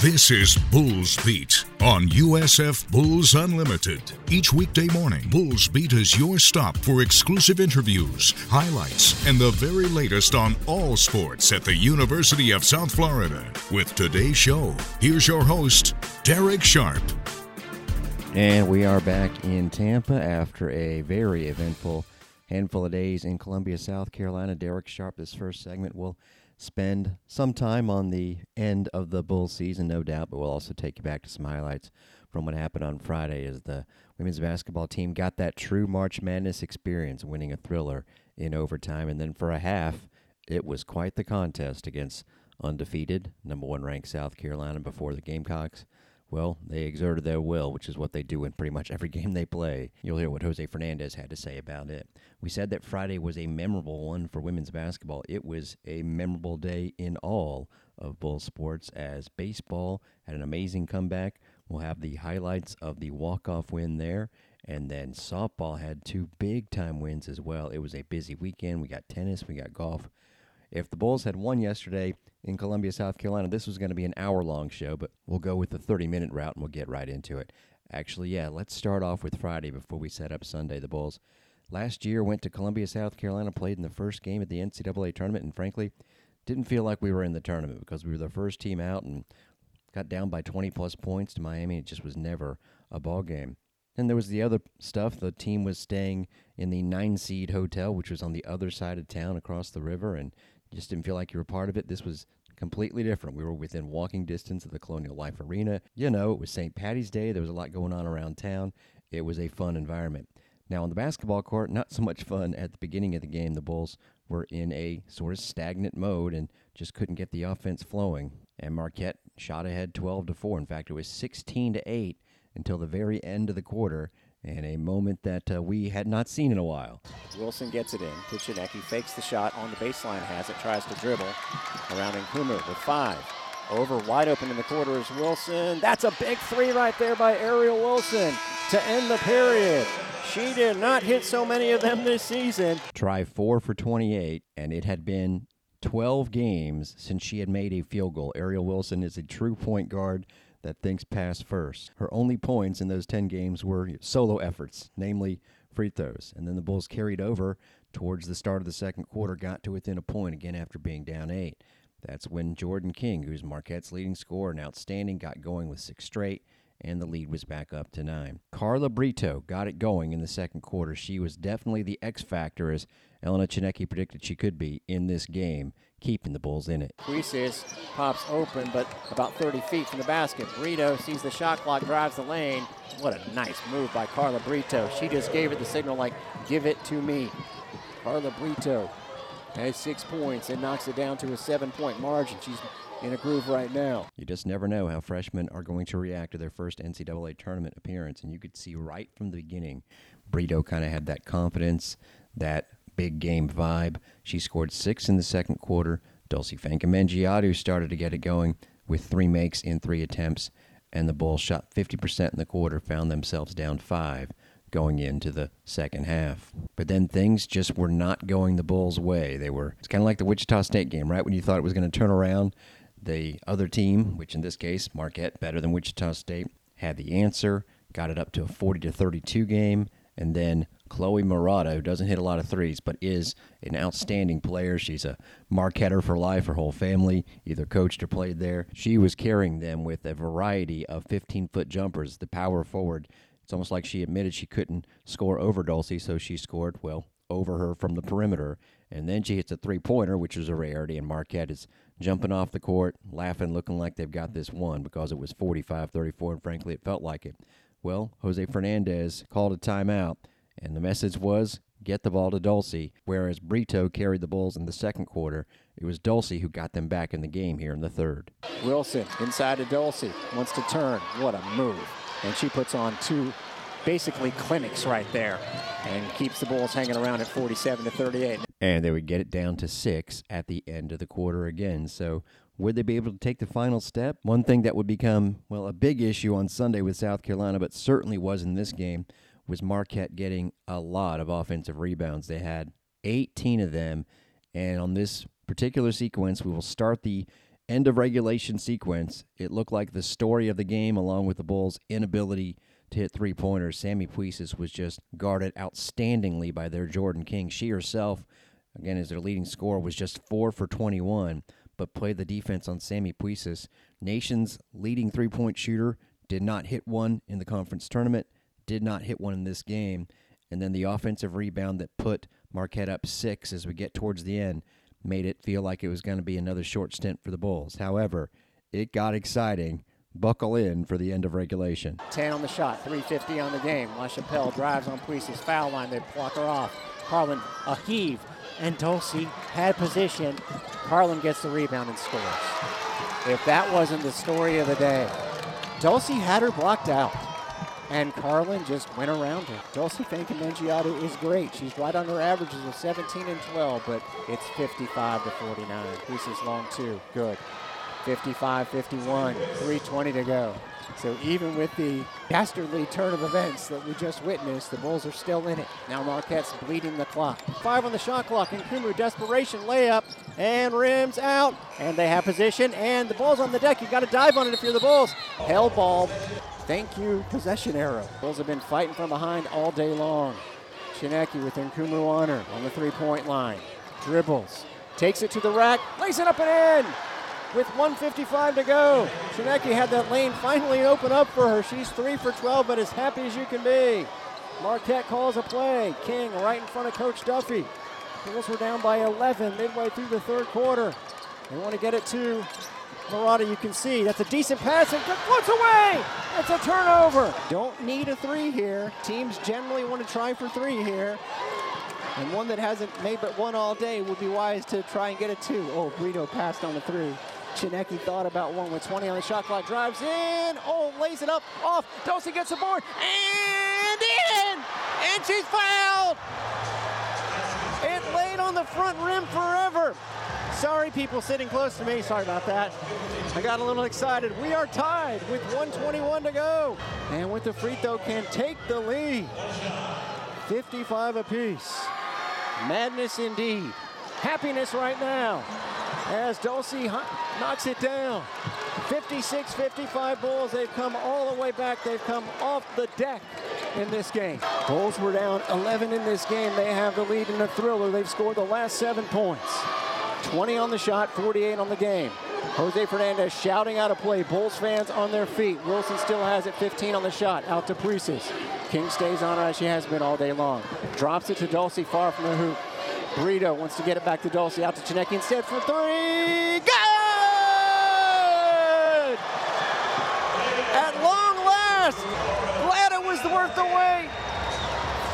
This is Bulls Beat on USF Bulls Unlimited. Each weekday morning, Bulls Beat is your stop for exclusive interviews, highlights, and the very latest on all sports at the University of South Florida. With today's show, here's your host, Derek Sharp. And we are back in Tampa after a very eventful handful of days in Columbia, South Carolina. Derek Sharp, this first segment will spend some time on the end of the bull season, no doubt, but we'll also take you back to some highlights from what happened on Friday as the women's basketball team got that true March Madness experience, winning a thriller in overtime. And then for a half, it was quite the contest against undefeated, number one ranked South Carolina before the Gamecocks well, they exerted their will, which is what they do in pretty much every game they play. You'll hear what Jose Fernandez had to say about it. We said that Friday was a memorable one for women's basketball. It was a memorable day in all of Bull sports as baseball had an amazing comeback. We'll have the highlights of the walk-off win there. And then softball had two big time wins as well. It was a busy weekend. We got tennis, we got golf. If the Bulls had won yesterday, in Columbia, South Carolina. This was going to be an hour long show, but we'll go with the 30 minute route and we'll get right into it. Actually, yeah, let's start off with Friday before we set up Sunday. The Bulls last year went to Columbia, South Carolina, played in the first game at the NCAA tournament, and frankly, didn't feel like we were in the tournament because we were the first team out and got down by 20 plus points to Miami. It just was never a ball game. And there was the other stuff. The team was staying in the nine seed hotel, which was on the other side of town across the river, and just didn't feel like you were part of it. This was completely different. We were within walking distance of the Colonial Life Arena. You know, it was St. Patty's Day. There was a lot going on around town. It was a fun environment. Now, on the basketball court, not so much fun at the beginning of the game. The Bulls were in a sort of stagnant mode and just couldn't get the offense flowing. And Marquette shot ahead 12 to 4. In fact, it was 16 to 8 until the very end of the quarter and a moment that uh, we had not seen in a while. Wilson gets it in. Pichinecki fakes the shot on the baseline, has it, tries to dribble. Around Nkrumah with five. Over wide open in the quarter is Wilson. That's a big three right there by Ariel Wilson to end the period. She did not hit so many of them this season. Try four for 28, and it had been 12 games since she had made a field goal. Ariel Wilson is a true point guard that thinks pass first. Her only points in those 10 games were solo efforts, namely free throws. And then the Bulls carried over towards the start of the second quarter, got to within a point again after being down eight. That's when Jordan King, who's Marquette's leading scorer and outstanding, got going with six straight, and the lead was back up to nine. Carla Brito got it going in the second quarter. She was definitely the X factor, as Elena Tsineke predicted she could be in this game, keeping the Bulls in it. Puisis pops open, but about 30 feet from the basket. Brito sees the shot clock, drives the lane. What a nice move by Carla Brito. She just gave it the signal like, give it to me. Carla Brito has six points and knocks it down to a seven-point margin. She's in a groove right now. You just never know how freshmen are going to react to their first NCAA tournament appearance, and you could see right from the beginning, Brito kind of had that confidence, that big game vibe. She scored six in the second quarter. Dulcy Fankam started to get it going with three makes in three attempts, and the Bulls shot 50% in the quarter, found themselves down five going into the second half. But then things just were not going the Bulls' way. They were it's kind of like the Wichita State game, right? When you thought it was going to turn around, the other team, which in this case Marquette, better than Wichita State, had the answer, got it up to a 40 to 32 game, and then Chloe Marotta, who doesn't hit a lot of threes, but is an outstanding player. She's a Marquetter for life. Her whole family either coached or played there. She was carrying them with a variety of 15 foot jumpers. The power forward, it's almost like she admitted she couldn't score over Dulcy, so she scored, well, over her from the perimeter. And then she hits a three pointer, which is a rarity, and Marquette is jumping off the court, laughing, looking like they've got this one because it was 45 34, and frankly, it felt like it. Well, Jose Fernandez called a timeout and the message was get the ball to Dulcy. Whereas Brito carried the Bulls in the second quarter, it was Dulcy who got them back in the game here in the third. Wilson inside to Dulcy wants to turn. What a move! And she puts on two basically clinics right there and keeps the Bulls hanging around at 47 to 38. And they would get it down to six at the end of the quarter again. So would they be able to take the final step? One thing that would become, well, a big issue on Sunday with South Carolina, but certainly was in this game, was Marquette getting a lot of offensive rebounds. They had 18 of them. And on this particular sequence, we will start the end of regulation sequence, it looked like the story of the game, along with the Bulls' inability to hit three pointers. Sammy Puisis was just guarded outstandingly by their Jordan King. She herself, again, as their leading scorer, was just four for 21, but played the defense on Sammy Puisis. Nation's leading three point shooter did not hit one in the conference tournament, did not hit one in this game. And then the offensive rebound that put Marquette up six as we get towards the end made it feel like it was going to be another short stint for the Bulls. However, it got exciting. Buckle in for the end of regulation. 10 on the shot, 350 on the game. LaChapelle drives on Puisis foul line. They block her off. Karlen, a heave, and Dulcy had position. Karlen gets the rebound and scores. If that wasn't the story of the day, Dulcy had her blocked out. And Karlen just went around her. Dulcy Fankam is great. She's right on her averages of 17 and 12, but it's 55 to 49. Puisis long two. Good. 55 51, 320 to go. So even with the dastardly turn of events that we just witnessed, the Bulls are still in it. Now Marquette's bleeding the clock. Five on the shot clock, and Kumu desperation layup and rims out. And they have position, and the ball's on the deck. You've got to dive on it if you're the Bulls. Hell ball. Thank you, possession arrow. Bulls have been fighting from behind all day long. Tsineke with Nkumu Honor on the three-point line. Dribbles. Takes it to the rack. Lays it up and in with 155 to go. Tsineke had that lane finally open up for her. She's three for 12, but as happy as you can be. Marquette calls a play. King right in front of Coach Duffy. Bulls were down by 11 midway through the third quarter. They want to get it to Marotta. You can see that's a decent pass and floats away. It's a turnover. Don't need a three here. Teams generally want to try for three here. And one that hasn't made but one all day would be wise to try and get a two. Oh, Brito passed on the three. Tsineke thought about one with 20 on the shot clock. Drives in. Oh, lays it up. Off. Dulcy gets the board. And in. And she's fouled. It laid on the front rim forever. Sorry, people sitting close to me. Sorry about that. I got a little excited. We are tied with 121 to go. And with the free throw can take the lead. 55 apiece. Madness indeed. Happiness right now as Dulcy knocks it down. 56-55 Bulls. They've come all the way back. They've come off the deck in this game. Bulls were down 11 in this game. They have the lead in a thriller. They've scored the last seven points. 20 on the shot, 48 on the game. Jose Fernandez shouting out a play. Bulls fans on their feet. Wilson still has it 15 on the shot. Out to Puisis. King stays on her as she has been all day long. Drops it to Dulcy far from the hoop. Brito wants to get it back to Dulcy. Out to Tsineke instead for three. Good! At long last. Glad it was worth the wait.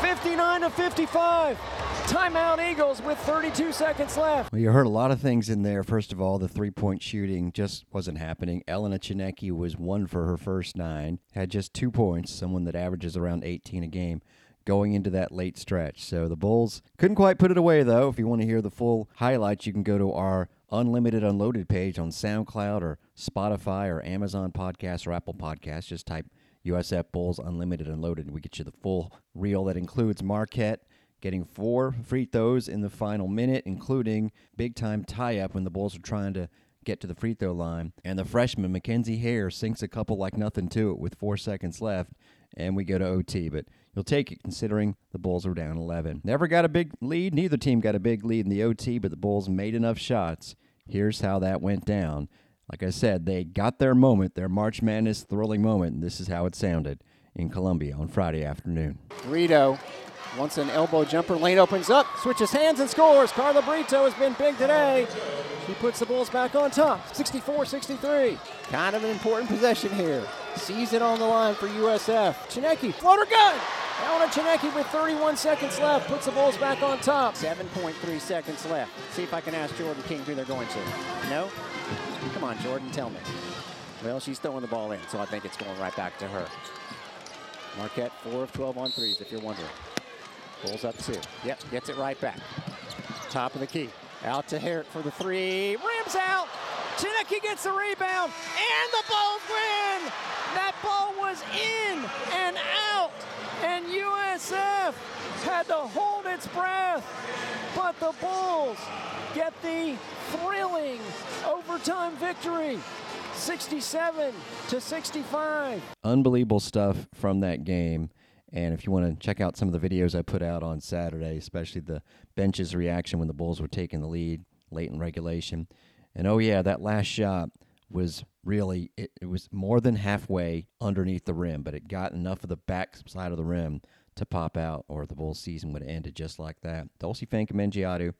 59 to 55. Timeout Eagles with 32 seconds left. Well, you heard a lot of things in there. First of all, the three point shooting just wasn't happening. Elena Tsineke was one for her first nine, had just two points, someone that averages around 18 a game going into that late stretch. So the Bulls couldn't quite put it away, though. If you want to hear the full highlights, you can go to our Unlimited Unloaded page on SoundCloud or Spotify or Amazon Podcast or Apple Podcast. Just type USF Bulls Unlimited Unloaded, and we get you the full reel that includes Marquette getting four free throws in the final minute, including big time tie up when the Bulls are trying to get to the free throw line. And the freshman, Mackenzie Hare, sinks a couple like nothing to it with four seconds left, and we go to OT. But you'll take it considering the Bulls were down 11. Never got a big lead. Neither team got a big lead in the OT, but the Bulls made enough shots. Here's how that went down. Like I said, they got their moment, their March Madness thrilling moment, and this is how it sounded in Columbia on Friday afternoon. Brito once an elbow jumper, lane opens up, switches hands and scores. Carla Brito has been big today. She puts the Bulls back on top, 64-63. Kind of an important possession here. Sees it on the line for USF. Tsineke, floater good. Elena Tsineke with 31 seconds left puts the Bulls back on top. 7.3 seconds left. See if I can ask Jordan King who they're going to. No? Come on, Jordan, tell me. Well, she's throwing the ball in, so I think it's going right back to her. Marquette, 4 of 12 on threes, if you're wondering. Pulls up two. Yep, gets it right back. Top of the key. Out to Harrett for the three. Rims out. Tsineke gets the rebound. And the Bulls win. That ball was in and out. and USF had to hold its breath. But the Bulls get the thrilling overtime victory. 67 to 65. Unbelievable stuff from that game. And if you want to check out some of the videos I put out on Saturday, especially the bench's reaction when the Bulls were taking the lead late in regulation. And oh, yeah, that last shot was really, it, it was more than halfway underneath the rim, but it got enough of the back side of the rim to pop out, or the Bulls season would have ended just like that. Dulcy Fankam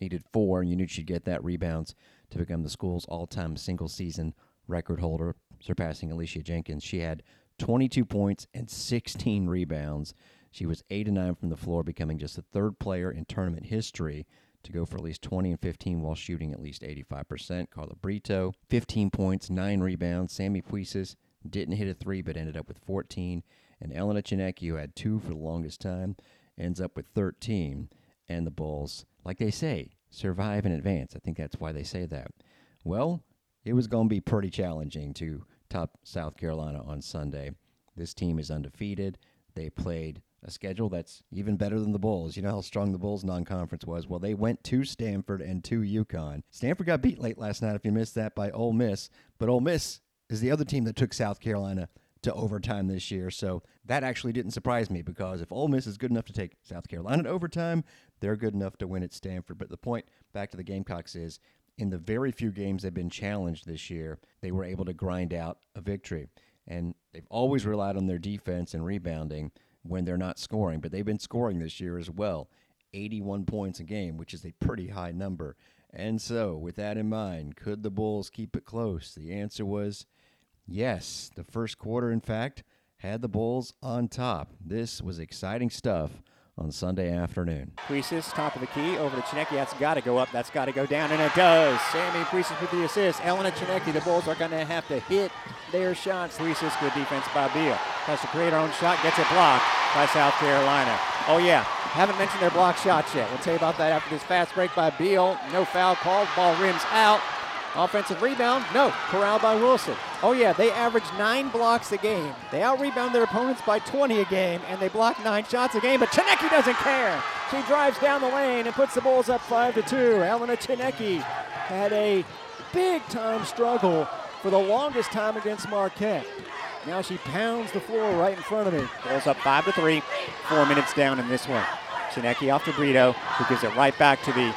needed four, and you knew she'd get that rebounds to become the school's all time single season record holder, surpassing Alicia Jenkins. She had 22 points and 16 rebounds. She was 8 and 9 from the floor, becoming just the third player in tournament history to go for at least 20 and 15 while shooting at least 85%. Carla Brito, 15 points, 9 rebounds. Sammy Puisis didn't hit a three but ended up with 14. And Elena Tsineke, who had two for the longest time, ends up with 13. And the Bulls, like they say, survive in advance. I think that's why they say that. Well, it was going to be pretty challenging to top South Carolina on Sunday. This team is undefeated. They played a schedule that's even better than the Bulls. You know how strong the Bulls non conference was? Well, they went to Stanford and to UConn. Stanford got beat late last night, if you missed that, by Ole Miss. But Ole Miss is the other team that took South Carolina to overtime this year. So that actually didn't surprise me because if Ole Miss is good enough to take South Carolina to overtime, they're good enough to win at Stanford. But the point back to the Gamecocks is in the very few games they've been challenged this year, they were able to grind out a victory. And they've always relied on their defense and rebounding when they're not scoring, but they've been scoring this year as well 81 points a game, which is a pretty high number. And so, with that in mind, could the Bulls keep it close? The answer was yes. The first quarter, in fact, had the Bulls on top. This was exciting stuff on Sunday afternoon. Puisis, top of the key, over to Tsineke. That's got to go up. That's got to go down, and it does. Sammy Puisis with the assist. Elena Tsineke, the Bulls are going to have to hit their shots. Puisis, good defense by Beal. Has to create her own shot, gets it blocked by South Carolina. Oh, yeah. Haven't mentioned their block shots yet. We'll tell you about that after this fast break by Beal. No foul called. Ball rims out. Offensive rebound? No. Corralled by Wilson. Oh, yeah, they average nine blocks a game. They out rebound their opponents by 20 a game, and they block nine shots a game, but Tsineke doesn't care. She drives down the lane and puts the Bulls up 5 to 2. Elena Tsineke had a big time struggle for the longest time against Marquette. Now she pounds the floor right in front of me. Bulls up 5 to 3, four minutes down in this one. Tsineke off to Brito, who gives it right back to the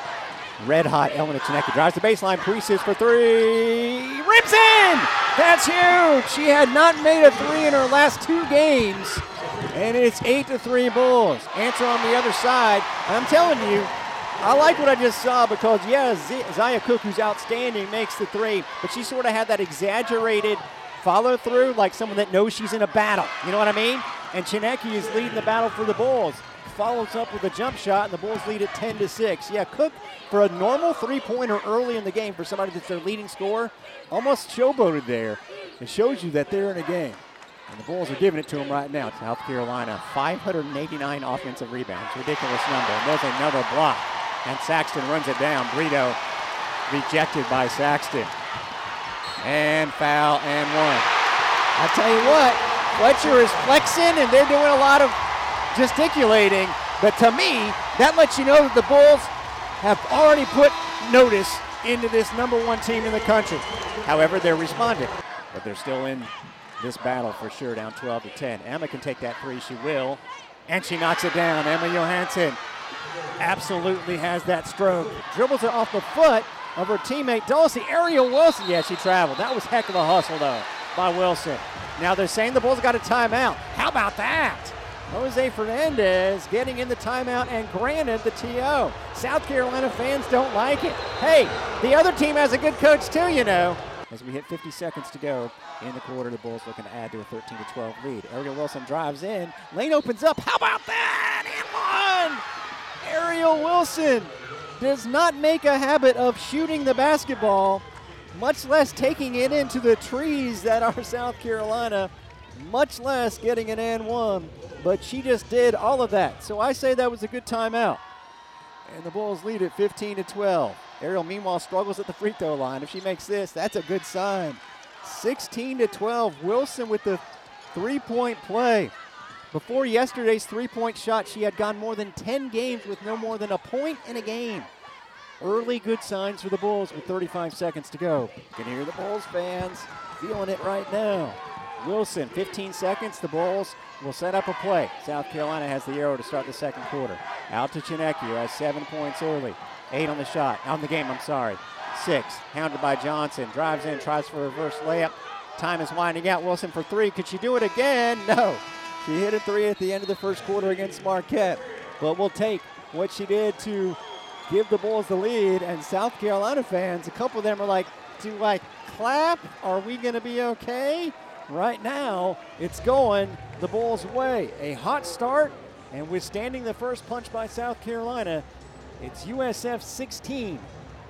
red hot Elena Tsineke. Drives the baseline, Puisis for three. Rips in! That's huge! She had not made a three in her last two games. And it's 8 to 3 Bulls. Answer on the other side. I'm telling you, I like what I just saw because, yeah, Zia Cooke, who's outstanding, makes the three, but she sort of had that exaggerated follow through like someone that knows she's in a battle. You know what I mean? And Tsineke is leading the battle for the Bulls follows up with a jump shot, and the Bulls lead at 10 to 6. Yeah, Cooke for a normal three-pointer early in the game for somebody that's their leading scorer, almost showboated there. It shows you that they're in a game. And the Bulls are giving it to them right now. South Carolina, 589 offensive rebounds. Ridiculous number. And there's another block. And Saxton runs it down. Brito rejected by Saxton. And foul and one. I tell you what, Fletcher is flexing and they're doing a lot of gesticulating. But to me, that lets you know that the Bulls have already put notice into this number one team in the country. However, they're responding. But they're still in this battle for sure, down 12 to 10. Emma can take that three, she will. And she knocks it down. Emma Johansson absolutely has that stroke. Dribbles it off the foot of her teammate Dulcy. Ariel Wilson, yeah, she traveled. That was heck of a hustle, though, by Wilson. Now they're saying the Bulls got a timeout. How about that? Jose Fernandez getting in the timeout and granted the TO. South Carolina fans don't like it. Hey, the other team has a good coach too, you know. As we hit 50 seconds to go in the quarter, the Bulls looking to add to a 13 to 12 lead. Ariel Wilson drives in. Lane opens up. How about that? And one! Ariel Wilson does not make a habit of shooting the basketball, much less taking it into the trees that are South Carolina, much less getting an and one but she just did all of that. So I say that was a good timeout. And the Bulls lead at 15 to 12. Ariel, meanwhile, struggles at the free throw line. If she makes this, that's a good sign. 16 to 12. Wilson with the three point play. Before yesterday's three point shot, she had gone more than 10 games with no more than a point in a game. Early good signs for the Bulls with 35 seconds to go. You can hear the Bulls fans feeling it right now. Wilson, 15 seconds. The Bulls will set up a play. South Carolina has the arrow to start the second quarter. Out to Tsineke, who has seven points early. Eight on the shot, on the game, I'm sorry. Six, hounded by Johnson. Drives in, tries for a reverse layup. Time is winding out. Wilson for three. Could she do it again? No. She hit a three at the end of the first quarter against Marquette. But we'll take what she did to give the Bulls the lead. And South Carolina fans, a couple of them are like, do I clap? Are we going to be okay? Right now, it's going the Bulls' way. A hot start, and withstanding the first punch by South Carolina, it's USF 16,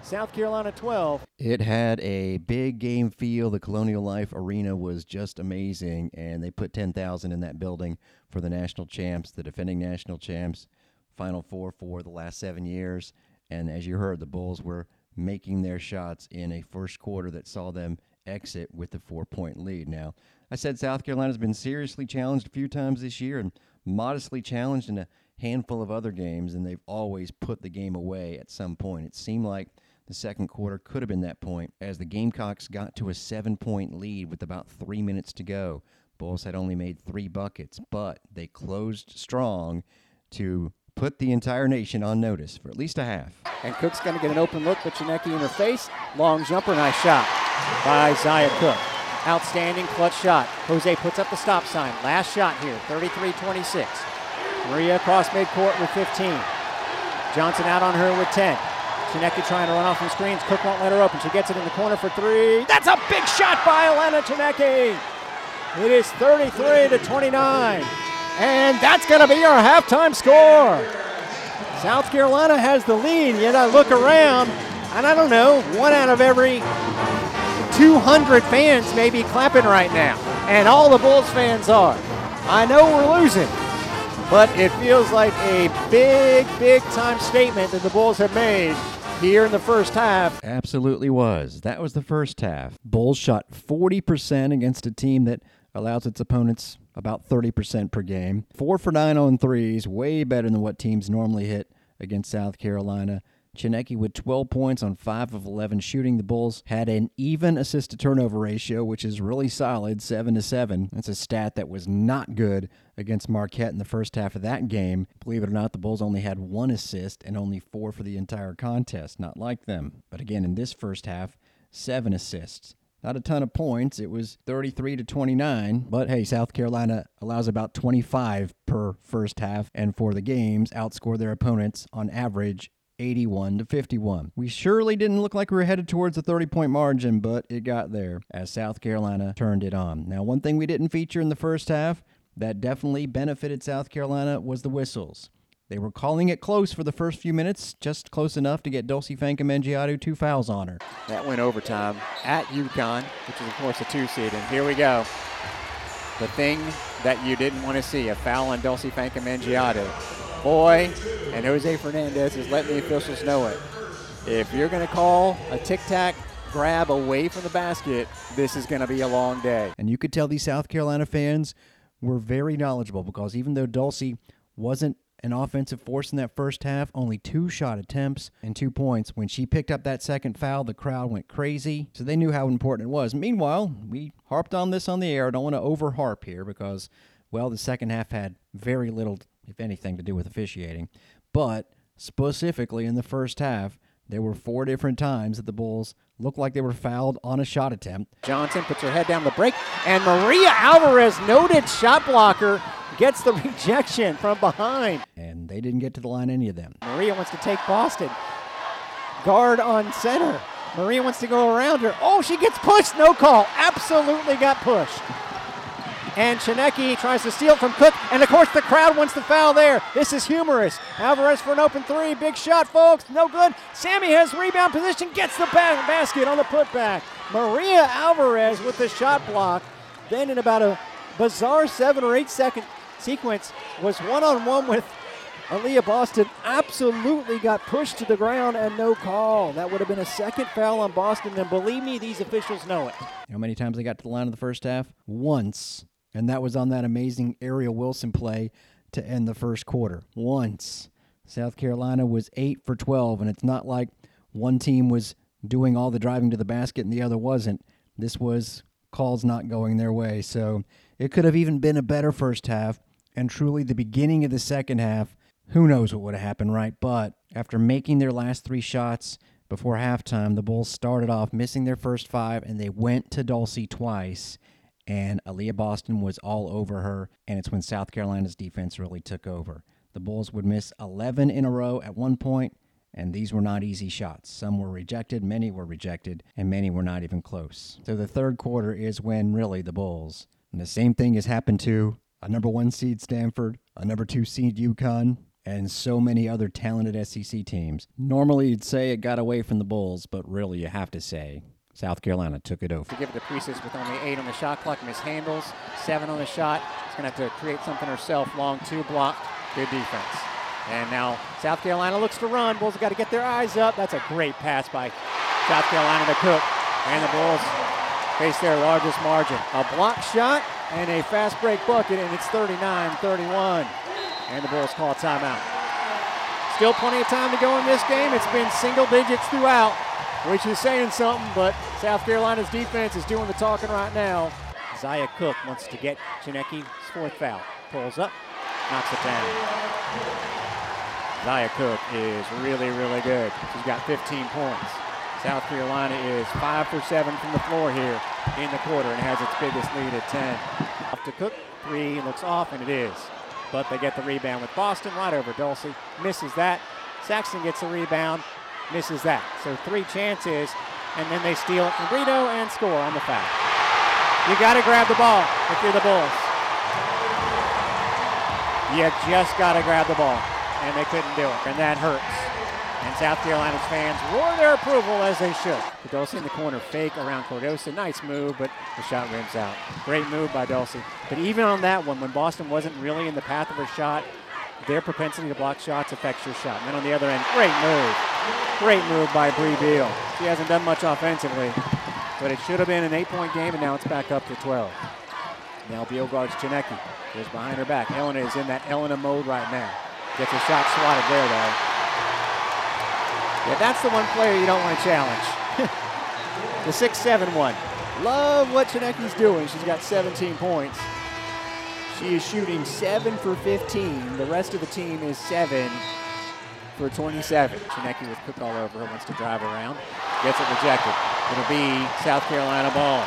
South Carolina 12. It had a big game feel. The Colonial Life Arena was just amazing, and they put 10,000 in that building for the national champs, the defending national champs, Final Four for the last seven years. And as you heard, the Bulls were making their shots in a first quarter that saw them exit with a four point lead. Now, I said South Carolina's been seriously challenged a few times this year and modestly challenged in a handful of other games, and they've always put the game away at some point. It seemed like the second quarter could have been that point as the Gamecocks got to a seven point lead with about three minutes to go. Bulls had only made three buckets, but they closed strong to put the entire nation on notice for at least a half. And Cooke's going to get an open look, but Tsineke in her face. Long jumper, nice shot by Zia Cooke. Outstanding clutch shot. Jose puts up the stop sign. Last shot here, 33 26. Maria across midcourt with 15. Johnson out on her with 10. Tsineke trying to run off some screens. Cooke won't let her open. She gets it in the corner for three. That's a big shot by Elena Tsineke. It is 33 to 29. And that's going to be our halftime score. South Carolina has the lead, yet I look around, and I don't know, one out of every 200 fans may be clapping right now. And all the Bulls fans are. I know we're losing, but it feels like a big, big time statement that the Bulls have made here in the first half. Absolutely was. That was the first half. Bulls shot 40% against a team that allows its opponents about 30% per game. Four for nine on threes, way better than what teams normally hit against South Carolina. Tsineke with 12 points on 5 of 11 shooting. The Bulls had an even assist to turnover ratio, which is really solid, 7 to 7. That's a stat that was not good against Marquette in the first half of that game. Believe it or not, the Bulls only had one assist and only four for the entire contest, not like them. But again, in this first half, seven assists. Not a ton of points. It was 33 to 29. But hey, South Carolina allows about 25 per first half, and for the games, outscore their opponents on average 81 to 51. We surely didn't look like we were headed towards a 30 point margin, but it got there as South Carolina turned it on. Now, one thing we didn't feature in the first half that definitely benefited South Carolina was the whistles. They were calling it close for the first few minutes, just close enough to get Dulcy Fankam two fouls on her. That went overtime at UConn, which is, of course, a two seed. And here we go. The thing that you didn't want to see a foul on Dulcy Fankam Boy, and Jose Fernandez is letting the officials know it. If you're going to call a tic tac grab away from the basket, this is going to be a long day. And you could tell these South Carolina fans were very knowledgeable because even though Dulcy wasn't an offensive force in that first half, only two shot attempts and two points. When she picked up that second foul, the crowd went crazy. So they knew how important it was. Meanwhile, we harped on this on the air. I don't want to over harp here because, well, the second half had very little, if anything, to do with officiating. But specifically in the first half, there were four different times that the Bulls looked like they were fouled on a shot attempt. Johnson puts her head down the break, and Maria Alvarez, noted shot blocker, gets the rejection from behind. And they didn't get to the line, any of them. Maria wants to take Boston. Guard on center. Maria wants to go around her. Oh, she gets pushed. No call. Absolutely got pushed. And Tsineke tries to steal from Cooke. And of course, the crowd wants the foul there. This is humorous. Alvarez for an open three. Big shot, folks. No good. Sammy has rebound position, gets the ba- basket on the putback. Maria Alvarez with the shot block. Then, in about a bizarre seven or eight second sequence, was one on one with Aliyah Boston. Absolutely got pushed to the ground and no call. That would have been a second foul on Boston. And believe me, these officials know it. How many times they got to the line of the first half? Once and that was on that amazing Ariel Wilson play to end the first quarter. Once. South Carolina was 8 for 12, and it's not like one team was doing all the driving to the basket and the other wasn't. This was calls not going their way. So it could have even been a better first half, and truly the beginning of the second half. Who knows what would have happened, right? But after making their last three shots before halftime, the Bulls started off missing their first five, and they went to Dulcy twice and Aliyah Boston was all over her, and it's when South Carolina's defense really took over. The Bulls would miss 11 in a row at one point, and these were not easy shots. Some were rejected, many were rejected, and many were not even close. So the third quarter is when really the Bulls, and the same thing has happened to a number one seed Stanford, a number two seed UConn, and so many other talented SEC teams. Normally you'd say it got away from the Bulls, but really you have to say South Carolina took it over. To give it to Priestess with only eight on the shot clock, mishandles, seven on the shot. She's going to have to create something herself. Long two block, Good defense. And now South Carolina looks to run. Bulls got to get their eyes up. That's a great pass by South Carolina to Cooke. And the Bulls face their largest margin. A block shot and a fast break bucket, and it's 39-31. And the Bulls call timeout. Still plenty of time to go in this game. It's been single digits throughout which is saying something, but South Carolina's defense is doing the talking right now. Zia Cooke wants to get Tsineke fourth foul. Pulls up, knocks it down. Zia Cooke is really, really good. She's got 15 points. South Carolina is 5 for 7 from the floor here in the quarter and has its biggest lead at 10. Off to Cooke, three looks off, and it is. But they get the rebound with Boston right over Dulcy. Misses that. Saxton gets the rebound misses that. So three chances, and then they steal it from Brito and score on the foul. You got to grab the ball if you're the Bulls. You just got to grab the ball, and they couldn't do it, and that hurts. And South Carolina's fans roar their approval as they should. Dulcy in the corner, fake around Cardoso. Nice move, but the shot rims out. Great move by Dulcy. But even on that one, when Boston wasn't really in the path of her shot, their propensity to block shots affects your shot. And then on the other end, great move. Great move by Brea Beal. She hasn't done much offensively, but it should have been an eight-point game, and now it's back up to 12. Now Beal guards Tsineke. Goes behind her back. Elena is in that Elena mode right now. Gets a shot swatted there, though. Yeah, that's the one player you don't want to challenge. the 6-7 one. Love what Tsineke's doing. She's got 17 points. She is shooting 7 for 15. The rest of the team is 7 for 27. Tsineke with Cooke all over her, wants to drive around. Gets it rejected. It'll be South Carolina ball.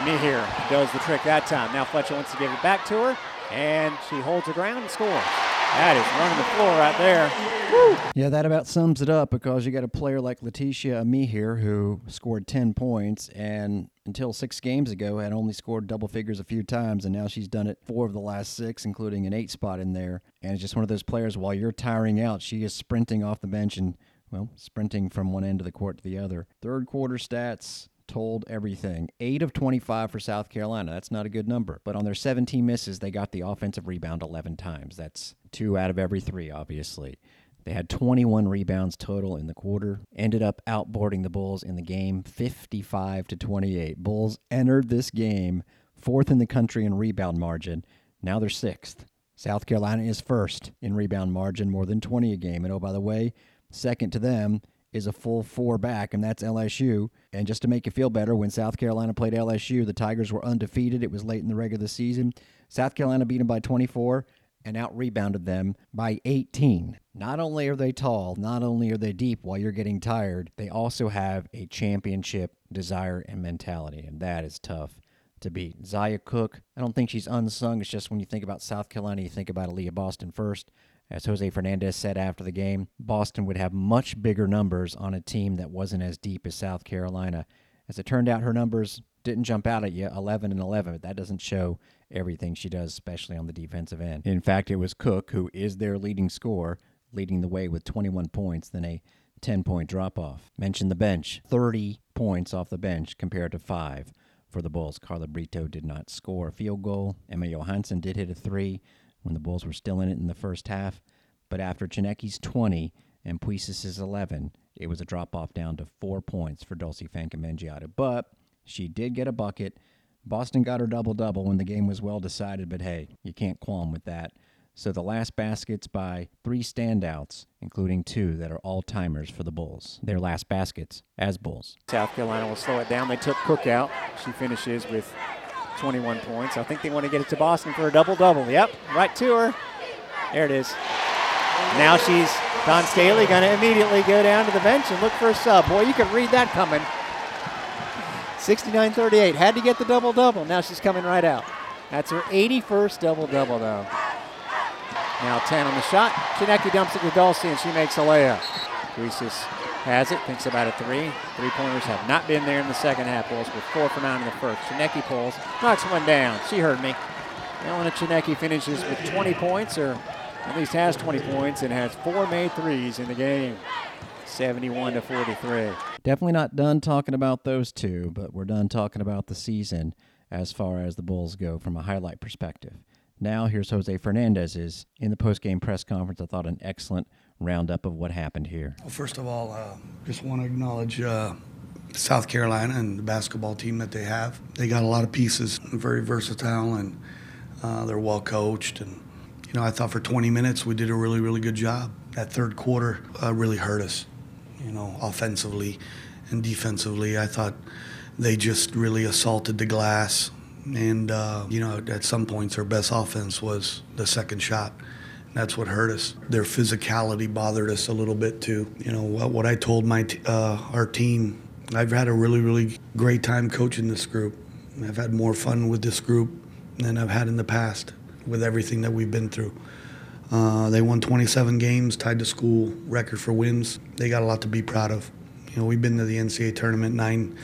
Amihere does the trick that time. Now Fletcher wants to give it back to her, and she holds her ground and scores. That is running the floor right there. Woo. Yeah, that about sums it up because you got a player like Laeticia Amihere who scored 10 points and until six games ago had only scored double figures a few times, and now she's done it four of the last six, including an eight spot in there. And it's just one of those players, while you're tiring out, she is sprinting off the bench and, well, sprinting from one end of the court to the other. Third quarter stats told everything. 8 of 25 for South Carolina. That's not a good number. But on their 17 misses, they got the offensive rebound 11 times. That's two out of every three, obviously. They had 21 rebounds total in the quarter. Ended up outboarding the Bulls in the game 55 to 28. Bulls entered this game fourth in the country in rebound margin. Now they're sixth. South Carolina is first in rebound margin, more than 20 a game. And oh, by the way, second to them is a full four back, and that's LSU. And just to make you feel better, when South Carolina played LSU, the Tigers were undefeated. It was late in the regular season. South Carolina beat them by 24 and out rebounded them by 18. Not only are they tall, not only are they deep while you're getting tired, they also have a championship desire and mentality, and that is tough to beat. Zia Cooke, I don't think she's unsung. It's just when you think about South Carolina, you think about Aliyah Boston first. As Jose Fernandez said after the game, Boston would have much bigger numbers on a team that wasn't as deep as South Carolina. As it turned out, her numbers didn't jump out at you 11 and 11, but that doesn't show everything she does, especially on the defensive end. In fact, it was Cooke, who is their leading scorer, leading the way with 21 points, then a 10 point drop off. Mention the bench 30 points off the bench compared to five for the Bulls. Carla Brito did not score a field goal. Emma Johansson did hit a three when the Bulls were still in it in the first half. But after Tsineke's 20 and Puis's 11, it was a drop off down to four points for Dulcy Fankam Mendjiadeu. But she did get a bucket Boston got her double double when the game was well decided, but hey, you can't qualm with that. So the last baskets by three standouts, including two that are all timers for the Bulls. Their last baskets as Bulls. South Carolina will slow it down. They took Cooke out. She finishes with 21 points. I think they want to get it to Boston for a double double. Yep, right to her. There it is. Now she's Dawn Staley going to immediately go down to the bench and look for a sub. Boy, you could read that coming. 69-38. Had to get the double double. Now she's coming right out. That's her 81st double double though. Now 10 on the shot. Tsineke dumps it to Dulcy and she makes a layup. Greases has it, thinks about a three. Three pointers have not been there in the second half. Bulls with four from out in the first. Tsineke pulls, knocks one down. She heard me. Elena Tsineke finishes with 20 points, or at least has 20 points, and has four made threes in the game. 71 to 43. Definitely not done talking about those two, but we're done talking about the season as far as the Bulls go from a highlight perspective. Now here's Jose Fernandez's in the post-game press conference. I thought an excellent roundup of what happened here. Well, first of all, uh, just want to acknowledge uh, South Carolina and the basketball team that they have. They got a lot of pieces, very versatile, and uh, they're well coached. And you know, I thought for 20 minutes we did a really, really good job. That third quarter uh, really hurt us. You know, offensively and defensively, I thought they just really assaulted the glass and, uh, you know, at some points, our best offense was the second shot. That's what hurt us. Their physicality bothered us a little bit too. You know what, what I told my t- uh, our team. I've had a really really great time coaching this group. I've had more fun with this group than I've had in the past with everything that we've been through. Uh, they won 27 games, tied the school record for wins. They got a lot to be proud of. You know, we've been to the NCAA tournament nine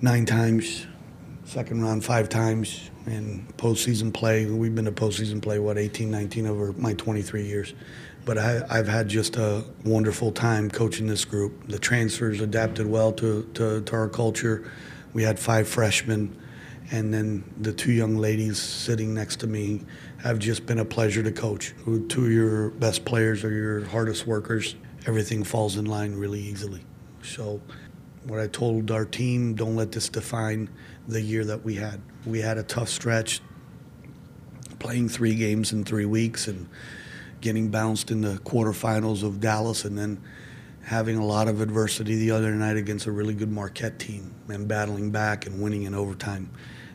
nine times second round five times in postseason play. We've been to postseason play, what, 18, 19 over my 23 years. But I, have had just a wonderful time coaching this group. The transfers adapted well to, to, to our culture. We had five freshmen, and then the two young ladies sitting next to me have just been a pleasure to coach. Two of your best players are your hardest workers. Everything falls in line really easily. So, what I told our team, don't let this define the year that we had. We had a tough stretch, playing three games in three weeks and getting bounced in the quarterfinals of Dallas, and then having a lot of adversity the other night against a really good Marquette team and battling back and winning in overtime.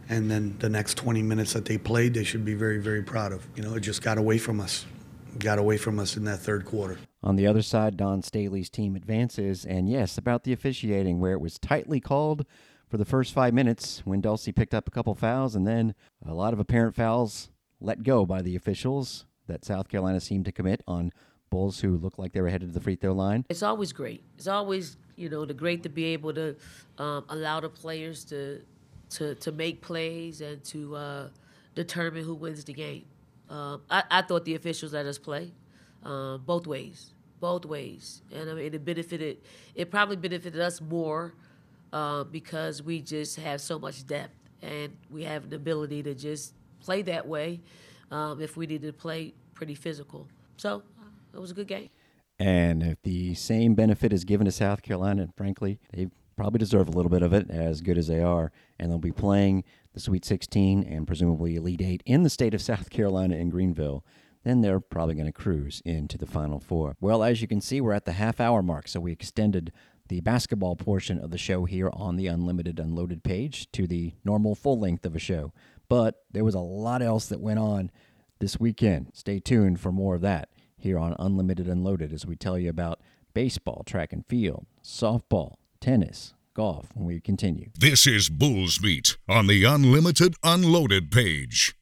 And then the next 20 minutes that they played, they should be very, very proud of. You know, it just got away from us, got away from us in that third quarter. On the other side, Dawn Staley's team advances, and yes, about the officiating, where it was tightly called for the first five minutes when Dulcy picked up a couple fouls, and then a lot of apparent fouls let go by the officials that South Carolina seemed to commit on Bulls who looked like they were headed to the free throw line. It's always great. It's always you know the great to be able to um, allow the players to to to make plays and to uh, determine who wins the game. Um, I, I, thought the officials let us play um, both ways, both ways, and I mean it benefited. It probably benefited us more uh, because we just have so much depth and we have an ability to just play that way um, if we need to play pretty physical. So uh, it was a good game. And if the same benefit is given to South Carolina, and frankly, they probably deserve a little bit of it, as good as they are. And they'll be playing Sweet 16 and presumably Elite Eight in the state of South Carolina in Greenville. Then they're probably going to cruise into the Final Four. Well, as you can see, we're at the half hour mark, so we extended the basketball portion of the show here on the Unlimited Unloaded page to the normal full length of a show. But there was a lot else that went on this weekend. Stay tuned for more of that here on Unlimited Unloaded as we tell you about baseball, track and field, softball, tennis, golf when we continue. This is Bulls Beat on the Unlimited Unloaded page.